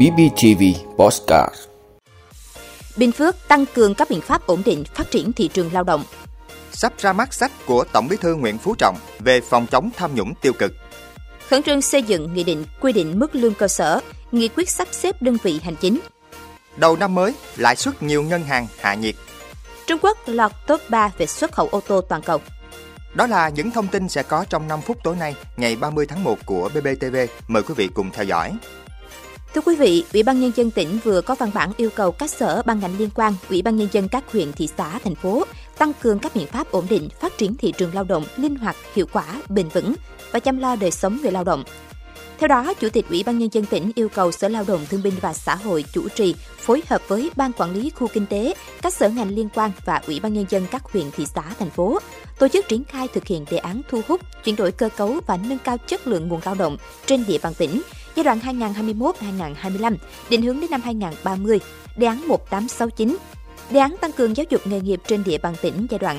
BBTV Postcard Bình Phước tăng cường các biện pháp ổn định phát triển thị trường lao động. Sắp ra mắt sách của Tổng Bí thư Nguyễn Phú Trọng về phòng chống tham nhũng tiêu cực. Khẩn trương xây dựng nghị định quy định mức lương cơ sở, nghị quyết sắp xếp đơn vị hành chính. Đầu năm mới, lãi suất nhiều ngân hàng hạ nhiệt. Trung Quốc lọt top 3 về xuất khẩu ô tô toàn cầu. Đó là những thông tin sẽ có trong 5 phút tối nay, ngày 30 tháng 1 của BBTV. Mời quý vị cùng theo dõi. Thưa quý vị, Ủy ban nhân dân tỉnh vừa có văn bản yêu cầu các sở ban ngành liên quan, Ủy ban nhân dân các huyện, thị xã, thành phố tăng cường các biện pháp ổn định, phát triển thị trường lao động linh hoạt, hiệu quả, bền vững và chăm lo đời sống người lao động. Theo đó, Chủ tịch Ủy ban nhân dân tỉnh yêu cầu Sở Lao động Thương binh và Xã hội chủ trì phối hợp với Ban quản lý khu kinh tế, các sở ngành liên quan và Ủy ban nhân dân các huyện, thị xã, thành phố tổ chức triển khai thực hiện đề án thu hút, chuyển đổi cơ cấu và nâng cao chất lượng nguồn lao động trên địa bàn tỉnh giai đoạn 2021-2025, định hướng đến năm 2030, đề án 1869. Đề án tăng cường giáo dục nghề nghiệp trên địa bàn tỉnh giai đoạn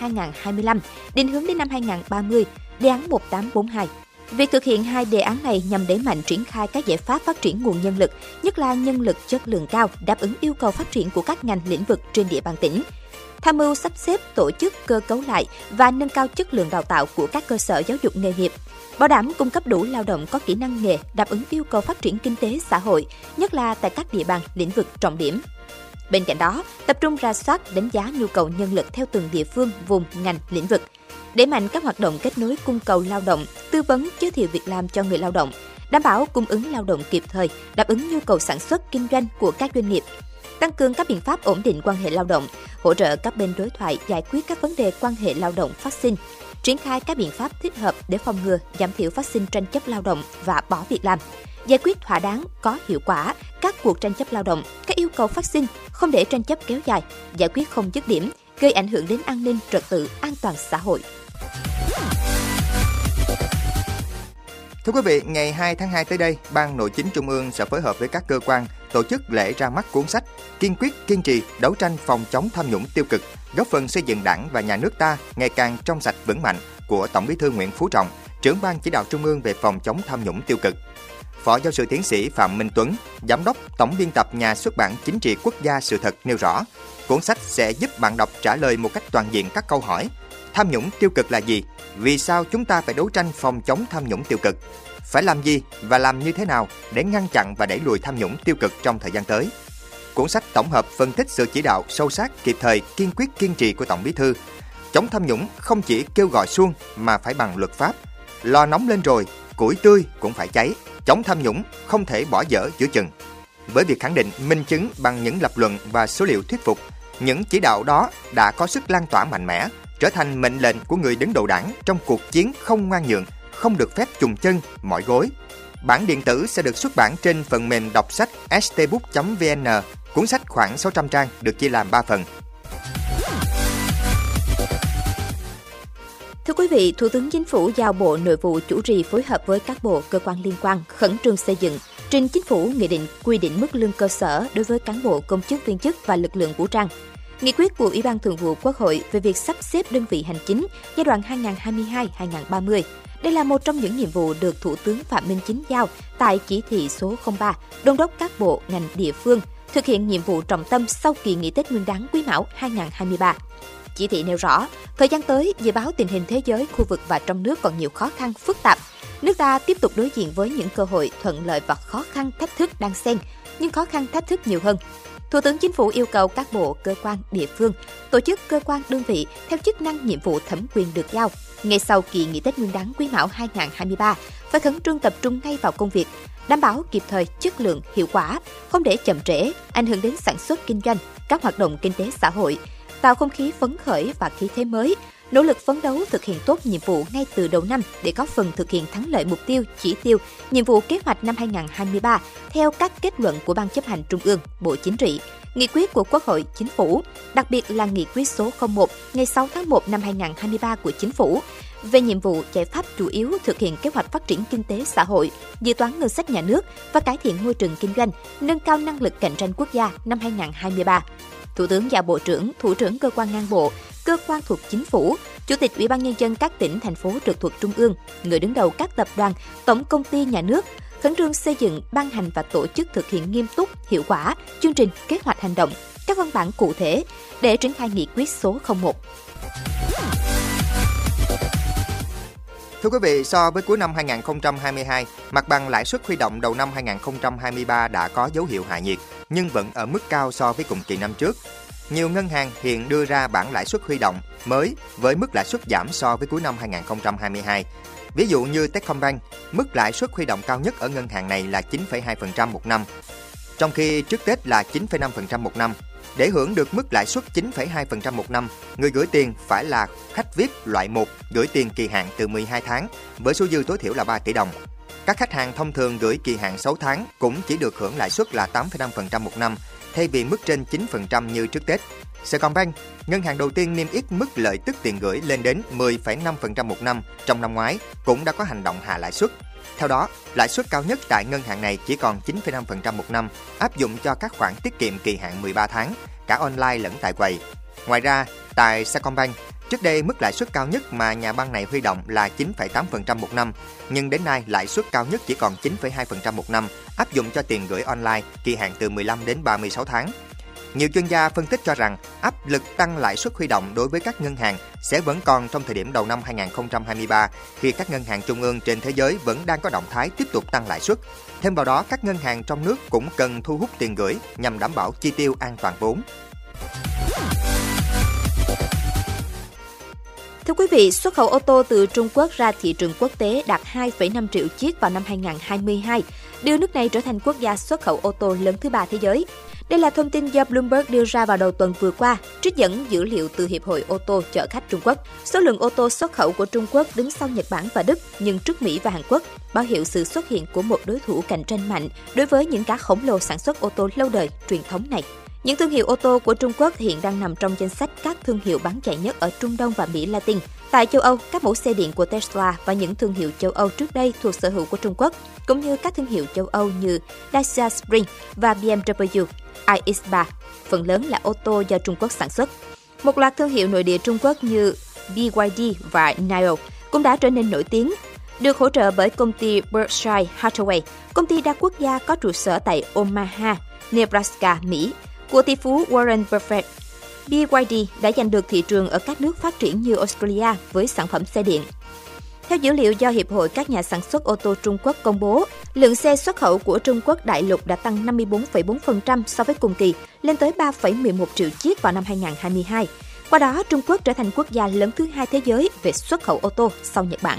2021-2025, định hướng đến năm 2030, đề án 1842. Việc thực hiện hai đề án này nhằm đẩy mạnh triển khai các giải pháp phát triển nguồn nhân lực, nhất là nhân lực chất lượng cao, đáp ứng yêu cầu phát triển của các ngành lĩnh vực trên địa bàn tỉnh. Tham mưu sắp xếp tổ chức cơ cấu lại và nâng cao chất lượng đào tạo của các cơ sở giáo dục nghề nghiệp, bảo đảm cung cấp đủ lao động có kỹ năng nghề đáp ứng yêu cầu phát triển kinh tế xã hội, nhất là tại các địa bàn lĩnh vực trọng điểm. Bên cạnh đó, tập trung ra soát đánh giá nhu cầu nhân lực theo từng địa phương, vùng, ngành, lĩnh vực, đẩy mạnh các hoạt động kết nối cung cầu lao động, tư vấn giới thiệu việc làm cho người lao động, đảm bảo cung ứng lao động kịp thời, đáp ứng nhu cầu sản xuất kinh doanh của các doanh nghiệp, tăng cường các biện pháp ổn định quan hệ lao động, hỗ trợ các bên đối thoại giải quyết các vấn đề quan hệ lao động phát sinh, triển khai các biện pháp thích hợp để phòng ngừa, giảm thiểu phát sinh tranh chấp lao động và bỏ việc làm, giải quyết thỏa đáng, có hiệu quả các cuộc tranh chấp lao động, các yêu cầu phát sinh, không để tranh chấp kéo dài, giải quyết không dứt điểm, gây ảnh hưởng đến an ninh, trật tự, an toàn xã hội. Thưa quý vị, ngày 2 tháng 2 tới đây, Ban Nội chính Trung ương sẽ phối hợp với các cơ quan tổ chức lễ ra mắt cuốn sách Kiên quyết kiên trì đấu tranh phòng chống tham nhũng tiêu cực, góp phần xây dựng Đảng và nhà nước ta ngày càng trong sạch vững mạnh của Tổng Bí thư Nguyễn Phú Trọng, trưởng ban chỉ đạo Trung ương về phòng chống tham nhũng tiêu cực. Phó giáo sư tiến sĩ Phạm Minh Tuấn, giám đốc tổng biên tập nhà xuất bản Chính trị Quốc gia sự thật nêu rõ, cuốn sách sẽ giúp bạn đọc trả lời một cách toàn diện các câu hỏi Tham nhũng tiêu cực là gì? Vì sao chúng ta phải đấu tranh phòng chống tham nhũng tiêu cực? Phải làm gì và làm như thế nào để ngăn chặn và đẩy lùi tham nhũng tiêu cực trong thời gian tới? Cuốn sách tổng hợp phân tích sự chỉ đạo sâu sát, kịp thời, kiên quyết kiên trì của Tổng Bí thư. Chống tham nhũng không chỉ kêu gọi suông mà phải bằng luật pháp. Lò nóng lên rồi, củi tươi cũng phải cháy. Chống tham nhũng không thể bỏ dở giữa chừng. Với việc khẳng định minh chứng bằng những lập luận và số liệu thuyết phục, những chỉ đạo đó đã có sức lan tỏa mạnh mẽ, trở thành mệnh lệnh của người đứng đầu đảng trong cuộc chiến không ngoan nhượng, không được phép trùng chân, mỏi gối. Bản điện tử sẽ được xuất bản trên phần mềm đọc sách stbook.vn. Cuốn sách khoảng 600 trang được chia làm 3 phần. Thưa quý vị, Thủ tướng Chính phủ giao Bộ Nội vụ chủ trì phối hợp với các bộ cơ quan liên quan khẩn trương xây dựng trình Chính phủ nghị định quy định mức lương cơ sở đối với cán bộ công chức viên chức và lực lượng vũ trang Nghị quyết của Ủy ban Thường vụ Quốc hội về việc sắp xếp đơn vị hành chính giai đoạn 2022-2030. Đây là một trong những nhiệm vụ được Thủ tướng Phạm Minh Chính giao tại chỉ thị số 03, đôn đốc các bộ, ngành địa phương thực hiện nhiệm vụ trọng tâm sau kỳ nghỉ Tết Nguyên đán Quý Mão 2023. Chỉ thị nêu rõ, thời gian tới, dự báo tình hình thế giới, khu vực và trong nước còn nhiều khó khăn, phức tạp. Nước ta tiếp tục đối diện với những cơ hội thuận lợi và khó khăn, thách thức đang xen, nhưng khó khăn thách thức nhiều hơn. Thủ tướng Chính phủ yêu cầu các bộ, cơ quan, địa phương, tổ chức cơ quan đơn vị theo chức năng nhiệm vụ thẩm quyền được giao. Ngay sau kỳ nghỉ Tết Nguyên đán Quý Mão 2023, phải khẩn trương tập trung ngay vào công việc, đảm bảo kịp thời, chất lượng, hiệu quả, không để chậm trễ, ảnh hưởng đến sản xuất kinh doanh, các hoạt động kinh tế xã hội, tạo không khí phấn khởi và khí thế mới, nỗ lực phấn đấu thực hiện tốt nhiệm vụ ngay từ đầu năm để góp phần thực hiện thắng lợi mục tiêu, chỉ tiêu, nhiệm vụ kế hoạch năm 2023 theo các kết luận của Ban chấp hành Trung ương, Bộ Chính trị, nghị quyết của Quốc hội, Chính phủ, đặc biệt là nghị quyết số 01 ngày 6 tháng 1 năm 2023 của Chính phủ về nhiệm vụ giải pháp chủ yếu thực hiện kế hoạch phát triển kinh tế xã hội, dự toán ngân sách nhà nước và cải thiện môi trường kinh doanh, nâng cao năng lực cạnh tranh quốc gia năm 2023. Thủ tướng và Bộ trưởng, Thủ trưởng cơ quan ngang bộ, cơ quan thuộc chính phủ, Chủ tịch Ủy ban nhân dân các tỉnh thành phố trực thuộc trung ương, người đứng đầu các tập đoàn, tổng công ty nhà nước khẩn trương xây dựng, ban hành và tổ chức thực hiện nghiêm túc, hiệu quả chương trình kế hoạch hành động, các văn bản cụ thể để triển khai nghị quyết số 01. Thưa quý vị, so với cuối năm 2022, mặt bằng lãi suất huy động đầu năm 2023 đã có dấu hiệu hạ nhiệt, nhưng vẫn ở mức cao so với cùng kỳ năm trước. Nhiều ngân hàng hiện đưa ra bảng lãi suất huy động mới với mức lãi suất giảm so với cuối năm 2022. Ví dụ như Techcombank, mức lãi suất huy động cao nhất ở ngân hàng này là 9,2% một năm, trong khi trước Tết là 9,5% một năm. Để hưởng được mức lãi suất 9,2% một năm, người gửi tiền phải là khách VIP loại 1 gửi tiền kỳ hạn từ 12 tháng với số dư tối thiểu là 3 tỷ đồng. Các khách hàng thông thường gửi kỳ hạn 6 tháng cũng chỉ được hưởng lãi suất là 8,5% một năm, thay vì mức trên 9% như trước Tết. sacombank ngân hàng đầu tiên niêm yết mức lợi tức tiền gửi lên đến 10,5% một năm trong năm ngoái, cũng đã có hành động hạ lãi suất. Theo đó, lãi suất cao nhất tại ngân hàng này chỉ còn 9,5% một năm, áp dụng cho các khoản tiết kiệm kỳ hạn 13 tháng, cả online lẫn tại quầy. Ngoài ra, tại Sacombank, trước đây mức lãi suất cao nhất mà nhà băng này huy động là 9,8% một năm, nhưng đến nay lãi suất cao nhất chỉ còn 9,2% một năm, áp dụng cho tiền gửi online kỳ hạn từ 15 đến 36 tháng. Nhiều chuyên gia phân tích cho rằng áp lực tăng lãi suất huy động đối với các ngân hàng sẽ vẫn còn trong thời điểm đầu năm 2023 khi các ngân hàng trung ương trên thế giới vẫn đang có động thái tiếp tục tăng lãi suất. Thêm vào đó, các ngân hàng trong nước cũng cần thu hút tiền gửi nhằm đảm bảo chi tiêu an toàn vốn. Thưa quý vị, xuất khẩu ô tô từ Trung Quốc ra thị trường quốc tế đạt 2,5 triệu chiếc vào năm 2022, đưa nước này trở thành quốc gia xuất khẩu ô tô lớn thứ ba thế giới. Đây là thông tin do Bloomberg đưa ra vào đầu tuần vừa qua, trích dẫn dữ liệu từ Hiệp hội ô tô chở khách Trung Quốc. Số lượng ô tô xuất khẩu của Trung Quốc đứng sau Nhật Bản và Đức, nhưng trước Mỹ và Hàn Quốc, báo hiệu sự xuất hiện của một đối thủ cạnh tranh mạnh đối với những cá khổng lồ sản xuất ô tô lâu đời truyền thống này. Những thương hiệu ô tô của Trung Quốc hiện đang nằm trong danh sách các thương hiệu bán chạy nhất ở Trung Đông và Mỹ Latin. Tại châu Âu, các mẫu xe điện của Tesla và những thương hiệu châu Âu trước đây thuộc sở hữu của Trung Quốc, cũng như các thương hiệu châu Âu như Dacia Spring và BMW iX3, phần lớn là ô tô do Trung Quốc sản xuất. Một loạt thương hiệu nội địa Trung Quốc như BYD và NIO cũng đã trở nên nổi tiếng được hỗ trợ bởi công ty Berkshire Hathaway, công ty đa quốc gia có trụ sở tại Omaha, Nebraska, Mỹ, của tỷ phú Warren Buffett. BYD đã giành được thị trường ở các nước phát triển như Australia với sản phẩm xe điện. Theo dữ liệu do Hiệp hội các nhà sản xuất ô tô Trung Quốc công bố, lượng xe xuất khẩu của Trung Quốc đại lục đã tăng 54,4% so với cùng kỳ, lên tới 3,11 triệu chiếc vào năm 2022. Qua đó, Trung Quốc trở thành quốc gia lớn thứ hai thế giới về xuất khẩu ô tô sau Nhật Bản.